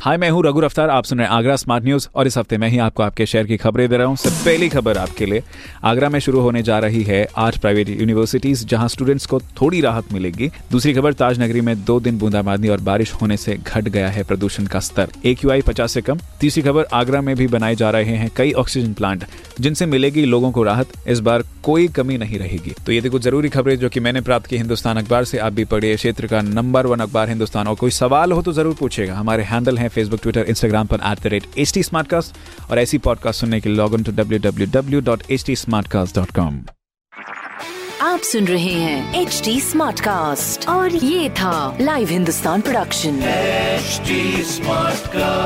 हाय, मैं हूँ रघु अफ्तार आप सुन रहे हैं आगरा स्मार्ट न्यूज़ और इस हफ़्ते मैं ही आपको आपके शहर की खबरें दे रहा हूँ। सबसे पहली खबर आपके लिए। आगरा में शुरू होने जा रही है आठ प्राइवेट यूनिवर्सिटीज जहाँ स्टूडेंट्स को थोड़ी राहत मिलेगी। दूसरी खबर, ताजनगरी में दो दिन बूंदाबांदी और बारिश होने से घट गया है प्रदूषण का स्तर। एक यू पचास से कम। तीसरी खबर, आगरा में भी बनाए जा रहे हैं कई ऑक्सीजन प्लांट जिनसे मिलेगी लोगों को राहत इस बार कोई कमी नहीं रहेगी। तो ये थी कुछ ज़रूरी खबरें जो कि मैंने प्राप्त की हिंदुस्तान अखबार से। आप भी पढ़िए क्षेत्र का नंबर वन अखबार हिंदुस्तान। और कोई सवाल हो तो ज़रूर पूछेगा हमारे हैंडल है फेसबुक ट्विटर इंस्टाग्राम पर at the rate H T और ऐसी पॉडकास्ट सुनने के log in to W W W dot H T dot com आप सुन रहे हैं एच टी स्मार्ट कास्ट और ये था live Hindustan production HD Smartcast.